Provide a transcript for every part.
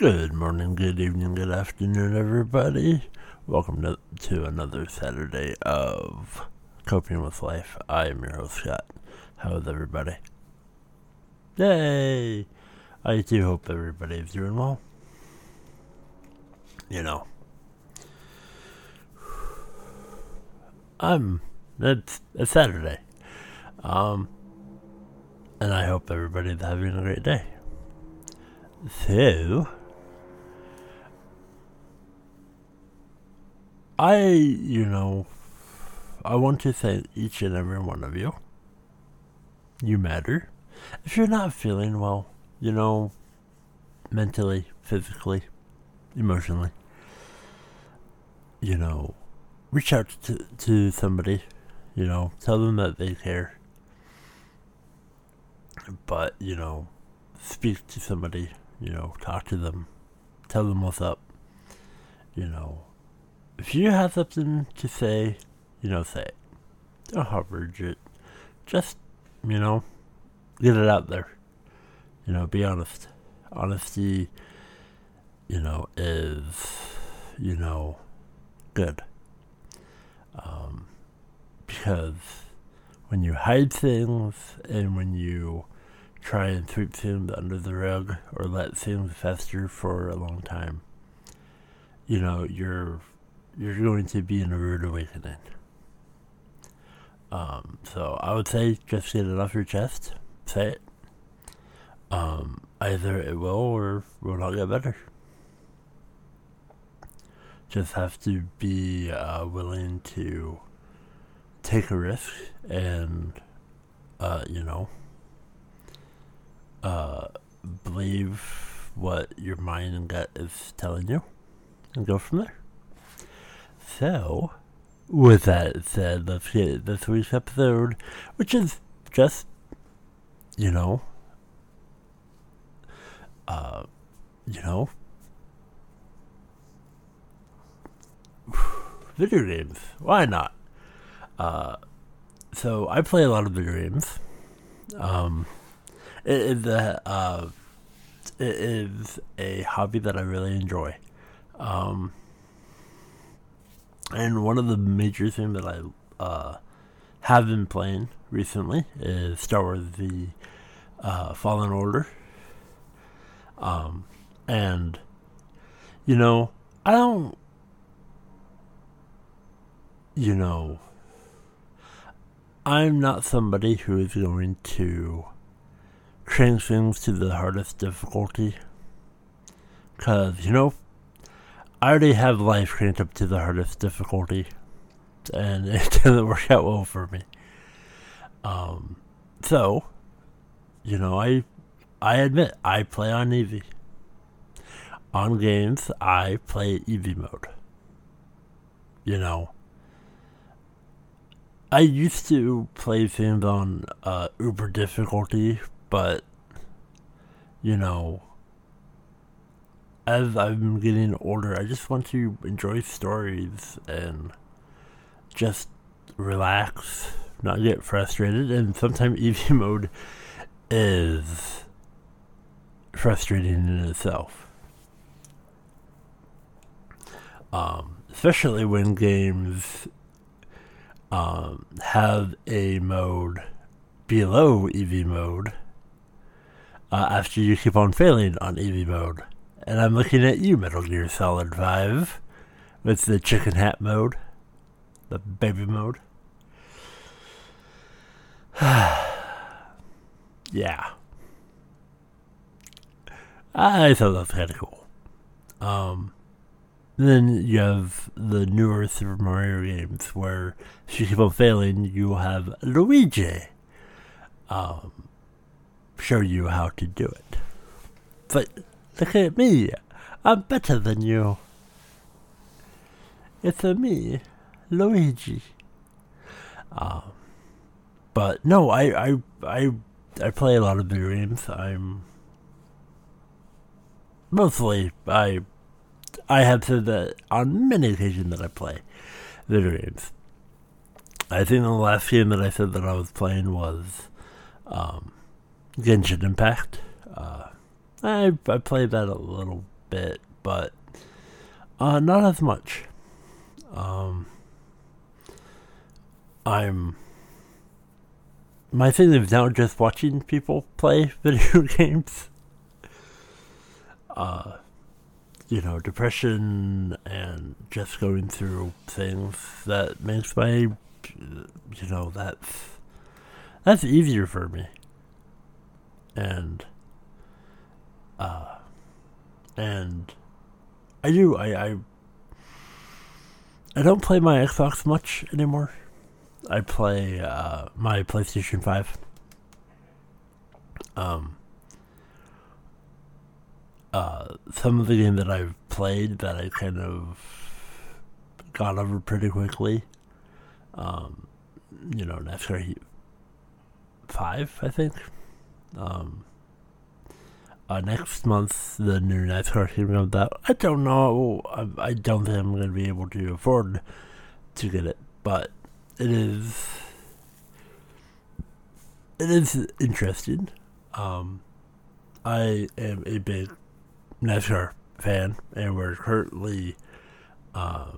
Good morning, good evening, good afternoon, everybody. Welcome to, to another Saturday of Coping with Life. I am your host, Scott. How is everybody? Yay! I do hope everybody is doing well. You know, I'm, it's, it's Saturday. Um, and I hope everybody's having a great day. So, I, you know, I want to thank each and every one of you. You matter. If you're not feeling well, you know, mentally, physically, emotionally, you know, reach out to, to somebody, you know, tell them that they care. But, you know, speak to somebody, you know, talk to them, tell them what's up, you know, if you have something to say, you know, say it. Don't hover it. Just, you know, get it out there. You know, be honest. Honesty, you know, is, you know, good. Um, because when you hide things and when you try and sweep things under the rug or let things fester for a long time, you know, you're you're going to be in a rude awakening. Um, so I would say just get it off your chest, say it. Um, either it will or will not get better. Just have to be uh, willing to take a risk and, uh, you know, uh, believe what your mind and gut is telling you and go from there. So, with that said, let's get this week's episode, which is just, you know, uh, you know, video games. Why not? Uh, so I play a lot of video games. Um, it is a uh, it is a hobby that I really enjoy. Um, and one of the major things that I uh, have been playing recently is Star Wars: The uh, Fallen Order. Um, and you know, I don't, you know, I'm not somebody who is going to change things to the hardest difficulty. Because, you know, I already have life cranked up to the hardest difficulty, and it doesn't work out well for me. Um, so, you know, I, I admit I play on easy. On games, I play easy mode. You know, I used to play things on uh, uber difficulty, but you know, as I'm getting older, I just want to enjoy stories and just relax, not get frustrated. And sometimes easy mode is frustrating in itself. Um, especially when games um, have a mode below EV mode uh, after you keep on failing on EV mode. And I'm looking at you, Metal Gear Solid 5, with the chicken hat mode, the baby mode. yeah. I thought that was kind of cool. Um, then you have the newer Super Mario games where if you keep on failing, you have Luigi um, show you how to do it. But Look at me. I'm better than you. It's a me, Luigi. Um, but no, I, I, I, I play a lot of video games. I'm mostly I, I have said that on many occasions that I play video games. I think the last game that I said that I was playing was um, Genshin Impact. Uh, I I played that a little bit, but uh, not as much. Um, I'm my thing is now just watching people play video games. Uh, you know, depression and just going through things that makes my, you know, that's that's easier for me. And, uh, and I do I I I don't play my Xbox much anymore. I play uh, my PlayStation Five. Um, uh, some of the game that I've played that I kind of got over pretty quickly. Um, you know, NASCAR Five, I think. Um, uh, next month, the new NASCAR game comes. I don't know. I, I don't think I'm going to be able to afford to get it, but it is it is interesting. Um, I am a big NASCAR fan, and we're currently uh,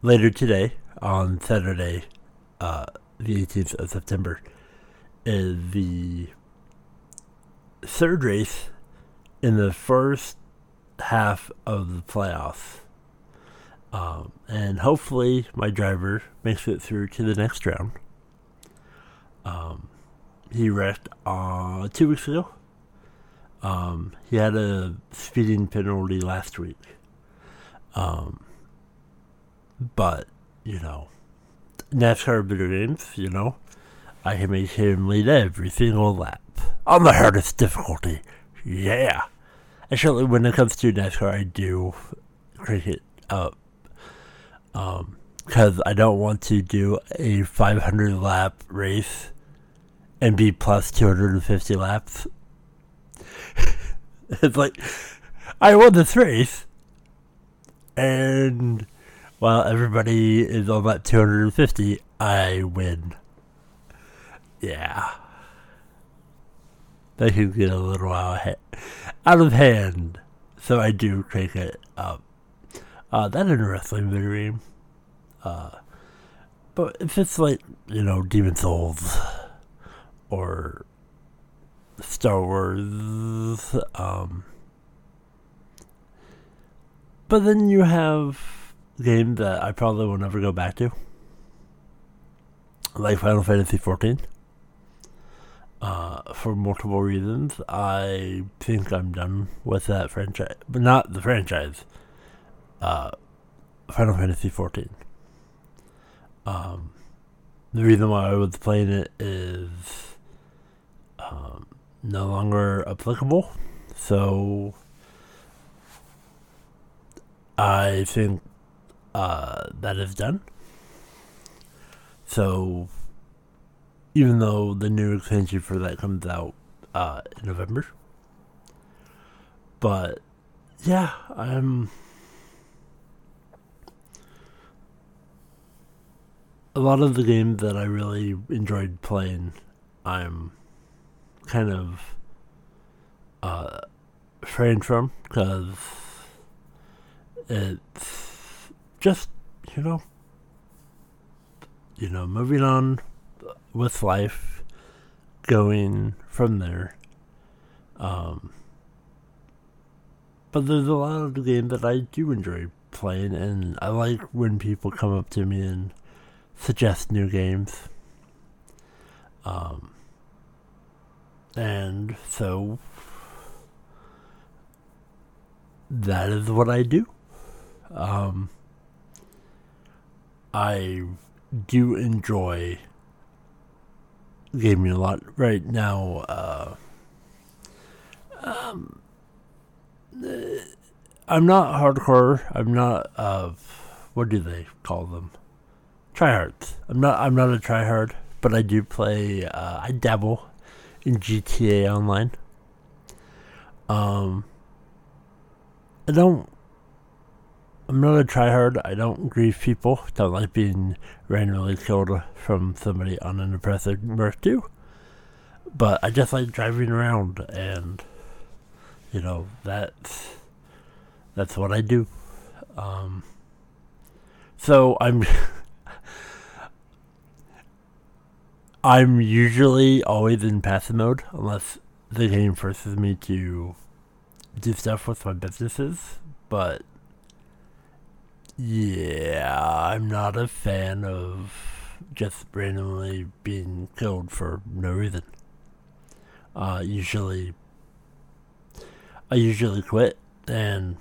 later today on Saturday, uh, the 18th of September, is the third race in the first half of the playoffs. Um, and hopefully my driver makes it through to the next round. Um, he wrecked uh, two weeks ago. Um, he had a speeding penalty last week. Um, but, you know, NASCAR video games, you know, I can make him lead every single lap on the hardest difficulty. Yeah. Actually, when it comes to NASCAR, I do crank it up because um, I don't want to do a 500 lap race and be plus 250 laps. it's like I won this race, and while everybody is on that 250, I win. Yeah. That can get a little out of hand. So I do crank it up. Uh, that in wrestling video. Uh, but if it's like, you know, Demon's Souls or Star Wars, um, but then you have games that I probably will never go back to, like Final Fantasy XIV. Uh, for multiple reasons, I think I'm done with that franchise, but not the franchise uh, Final Fantasy XIV. Um, the reason why I was playing it is um, no longer applicable, so I think uh, that is done. So even though the new extension for that comes out uh, in November, but yeah, I'm. a lot of the games that I really enjoyed playing, I'm kind of uh, from because it's just you know, you know, moving on with life, going from there. Um, but there's a lot of the games that I do enjoy playing, and I like when people come up to me and suggest new games. Um, and so that is what I do. Um, I do enjoy gaming a lot right now. Uh, um, I'm not hardcore. I'm not. Uh, what do they call them? tryhards. I'm not. I'm not a tryhard, but I do play. Uh, I dabble in GTA Online. Um, I don't. I'm not a tryhard. I don't grieve people. Don't like being randomly killed from somebody on an Oppressor Mk II. But I just like driving around, and you know that's That's what I do. Um, so I'm I'm usually always in passive mode unless the game forces me to do stuff with my businesses, but yeah, I'm not a fan of just randomly being killed for no reason. Uh, usually, I usually quit and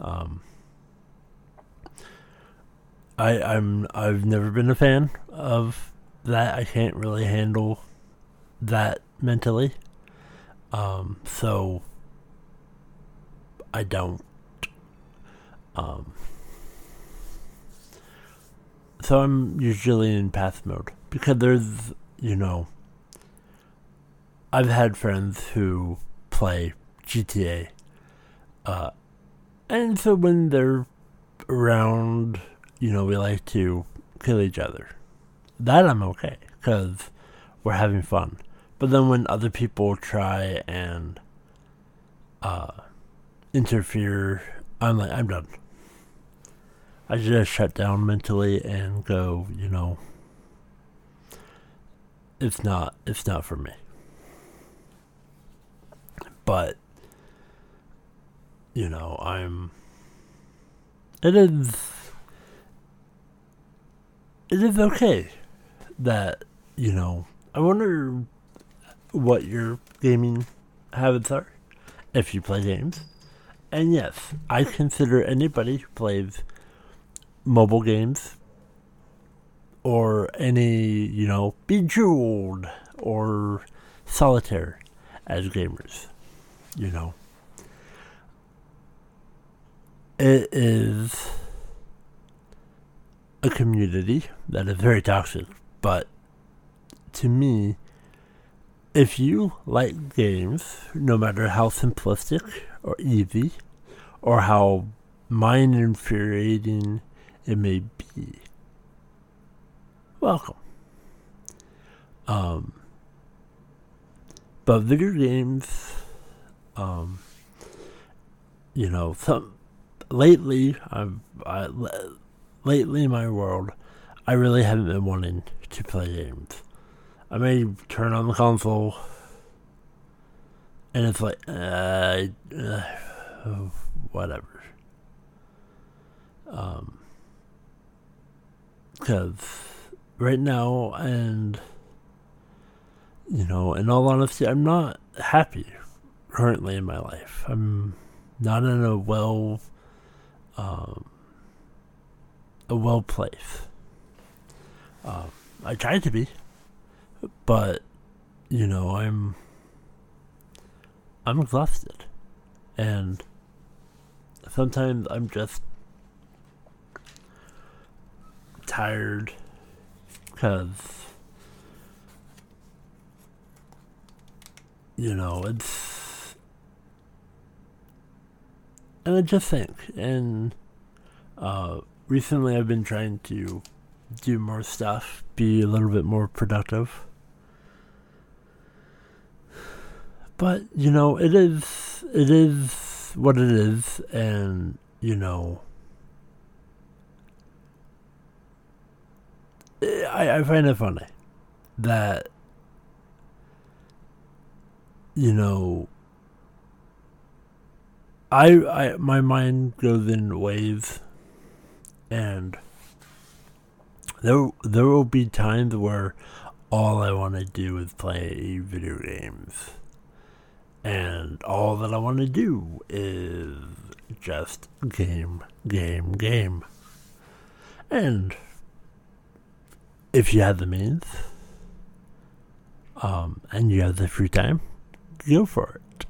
um, I I'm I've never been a fan of that. I can't really handle that mentally. Um, so I don't. Um, so I'm usually in path mode because there's, you know, I've had friends who play GTA, uh, and so when they're around, you know, we like to kill each other. That I'm okay because we're having fun. But then when other people try and uh, interfere, I'm like, I'm done. I just shut down mentally and go, you know, it's not, it's not for me. But, you know, I'm, it is, it is okay that, you know, I wonder what your gaming habits are if you play games. And yes, I consider anybody who plays mobile games or any, you know, Bejeweled or Solitaire as gamers. You know, it is a community that is very toxic, but to me, if you like games, no matter how simplistic or easy, or how mind infuriating it may be, welcome. Um, but video games, um, you know, some lately I've I, lately in my world, I really haven't been wanting to play games. I may turn on the console, and it's like, uh, uh whatever. Um, because right now, and you know, in all honesty, I'm not happy currently in my life. I'm not in a well, um, a well place. Um, I tried to be. But you know, I'm I'm exhausted. And sometimes I'm just tired because you know, it's and I just think and uh recently I've been trying to do more stuff, be a little bit more productive. But, you know, it is it is what it is and, you know, I, I find it funny that you know I I my mind goes in waves and there there will be times where all I want to do is play video games. And all that I want to do is just game, game, game. And if you have the means, um, and you have the free time, go for it.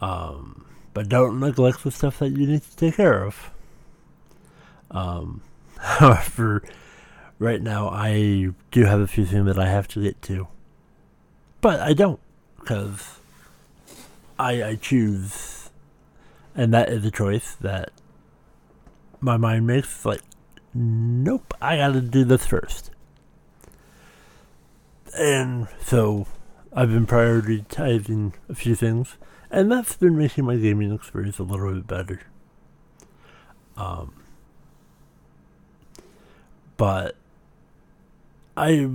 Um, but don't neglect the stuff that you need to take care of. Um, However, right now I do have a few things that I have to get to. But I don't, because I, I choose, and that is a choice that my mind makes. Like, nope, I gotta do this first. And so I've been prioritizing a few things, and that's been making my gaming experience a little bit better. Um, but I,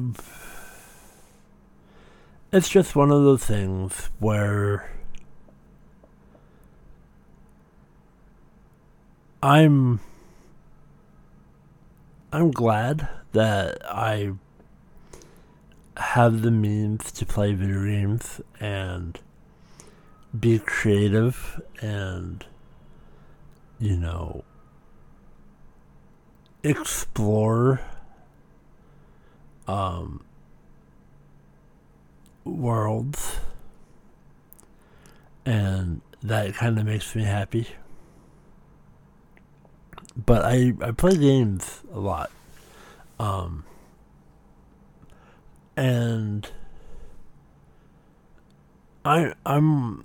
it's just one of those things where I'm, I'm glad that I have the means to play video games and be creative and, you know, explore um, worlds. And that kind of makes me happy. But I, I play games a lot. Um, and I I'm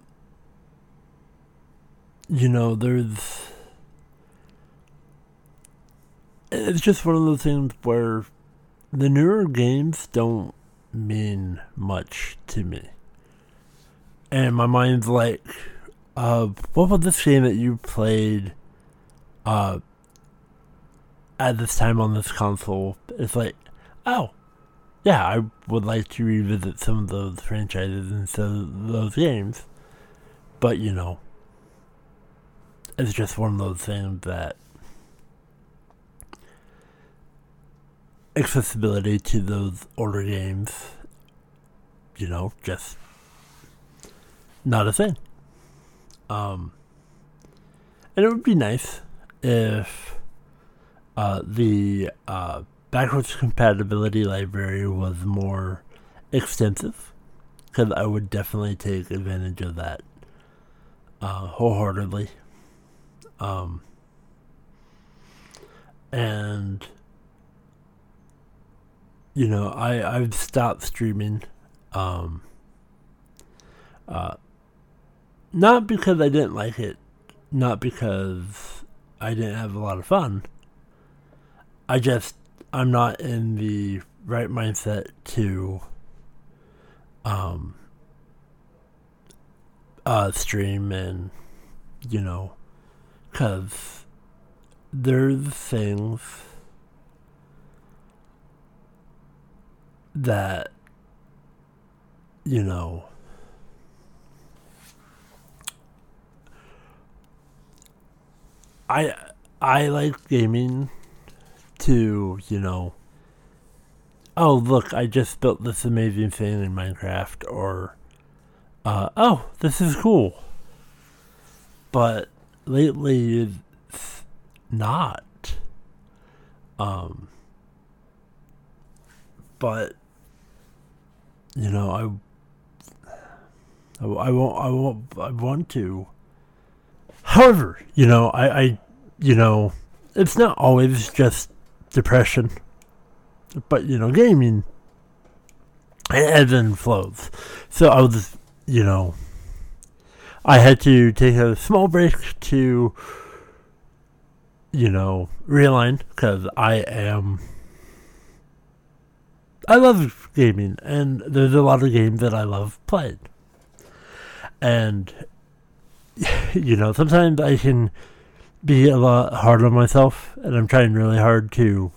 you know there's it's just one of those things where the newer games don't mean much to me. And my mind's like, uh, what was this game that you played uh, at this time on this console? It's like, oh, yeah, I would like to revisit some of those franchises of those games. But, you know, it's just one of those things that accessibility to those older games, you know, just not a thing. Um, and it would be nice if uh, the uh, backwards compatibility library was more extensive, because I would definitely take advantage of that uh, wholeheartedly. Um, and you know, I I've stopped streaming, um, uh, not because I didn't like it, not because I didn't have a lot of fun. I just I'm not in the right mindset to um uh stream and you know cuz there's things that you know I I like gaming to, you know, oh look, I just built this amazing thing in Minecraft or uh, oh, this is cool. But lately it's not. Um but you know, I, I, I won't, I won't, I want to. However, you know, I, I, you know, it's not always just depression, but you know, gaming ebbs and flows. So I was, you know, I had to take a small break to, you know, realign because I am I love gaming, and there's a lot of games that I love playing. And, you know, sometimes I can be a lot hard on myself, and I'm trying really hard to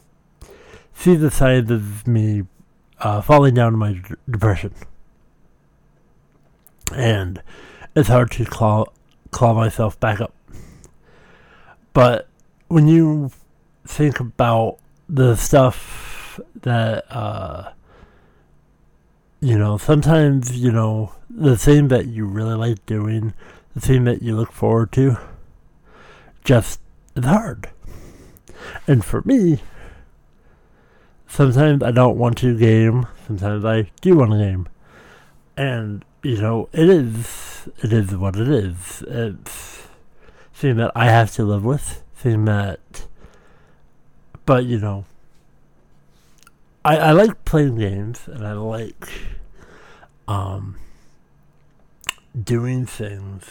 see the side of me uh, falling down in my d- depression. And it's hard to claw, claw myself back up. But when you think about the stuff that uh, you know sometimes you know the thing that you really like doing, the thing that you look forward to, just is hard. And for me, sometimes I don't want to game. Sometimes I do want to game, and you know it is it is what it is. It's thing that I have to live with. Thing that, but you know I, I like playing games and I like um, doing things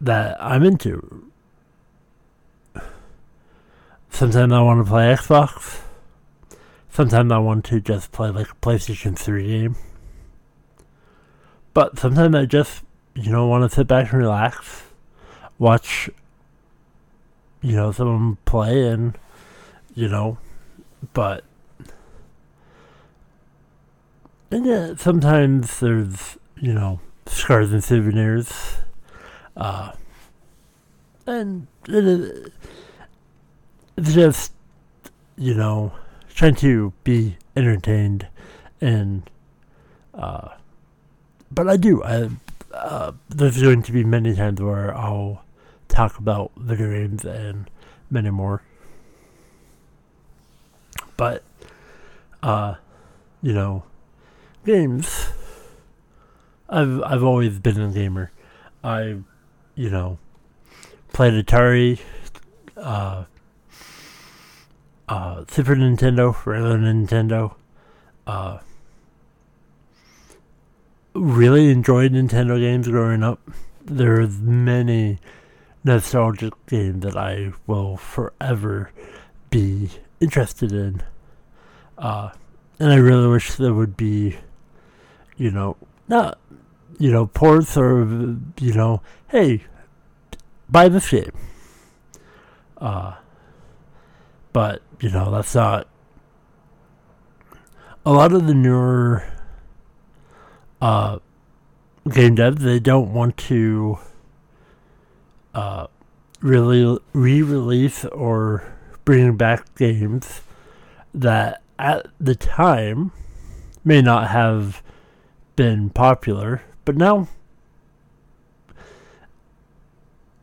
that I'm into. Sometimes I want to play Xbox. Sometimes I want to just play like a PlayStation 3 game. but sometimes I just, you know, want to sit back and relax, watch, you know, someone play and, you know, but, and yeah, sometimes there's, you know, scars and souvenirs, uh, and it's just, you know, trying to be entertained and, uh, but I do. I, uh, there's going to be many times where I'll talk about video games and many more. But, uh, you know, games. I've I've always been a gamer. I, you know, played Atari, uh, uh, Super Nintendo, regular Nintendo, uh, really enjoyed Nintendo games growing up. There's many nostalgic games that I will forever be interested in. Uh, and I really wish there would be, you know, not, you know, ports or, you know, hey, buy this game. Uh, but, you know, that's not. A lot of the newer uh, game devs, they don't want to uh, really re-release or bring back games that at the time may not have been popular, but now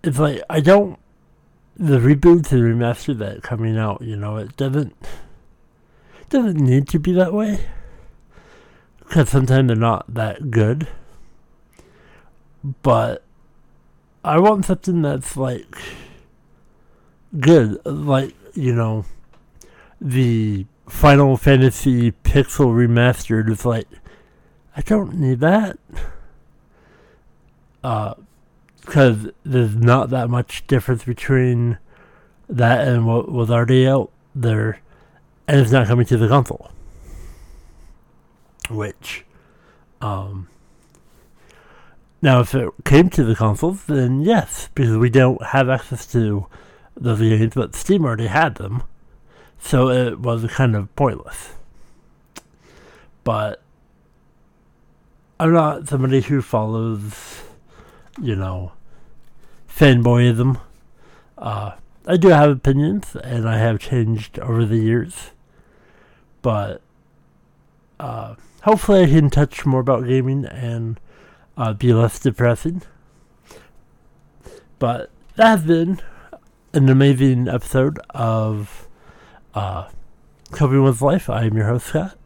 it's like I don't the reboots and remaster that coming out, you know, it doesn't doesn't need to be that way because sometimes they're not that good. But I want something that's like good, like you know, the Final Fantasy Pixel Remastered is like, I don't need that. Uh, because there's not that much difference between that and what was already out there, and it's not coming to the console which, um, now if it came to the consoles, then yes, because we don't have access to those games, but Steam already had them, so it was kind of pointless. But I'm not somebody who follows, you know, fanboyism. Uh, I do have opinions, and I have changed over the years, but uh, hopefully I can touch more about gaming and uh, be less depressing. But that has been an amazing episode of uh, Coping with Life. I am your host, Scott.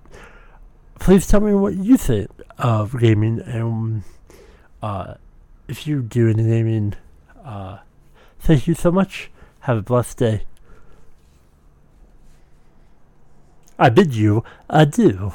Please tell me what you think of gaming and uh, if you do any gaming. Uh, thank you so much. Have a blessed day. I bid you adieu.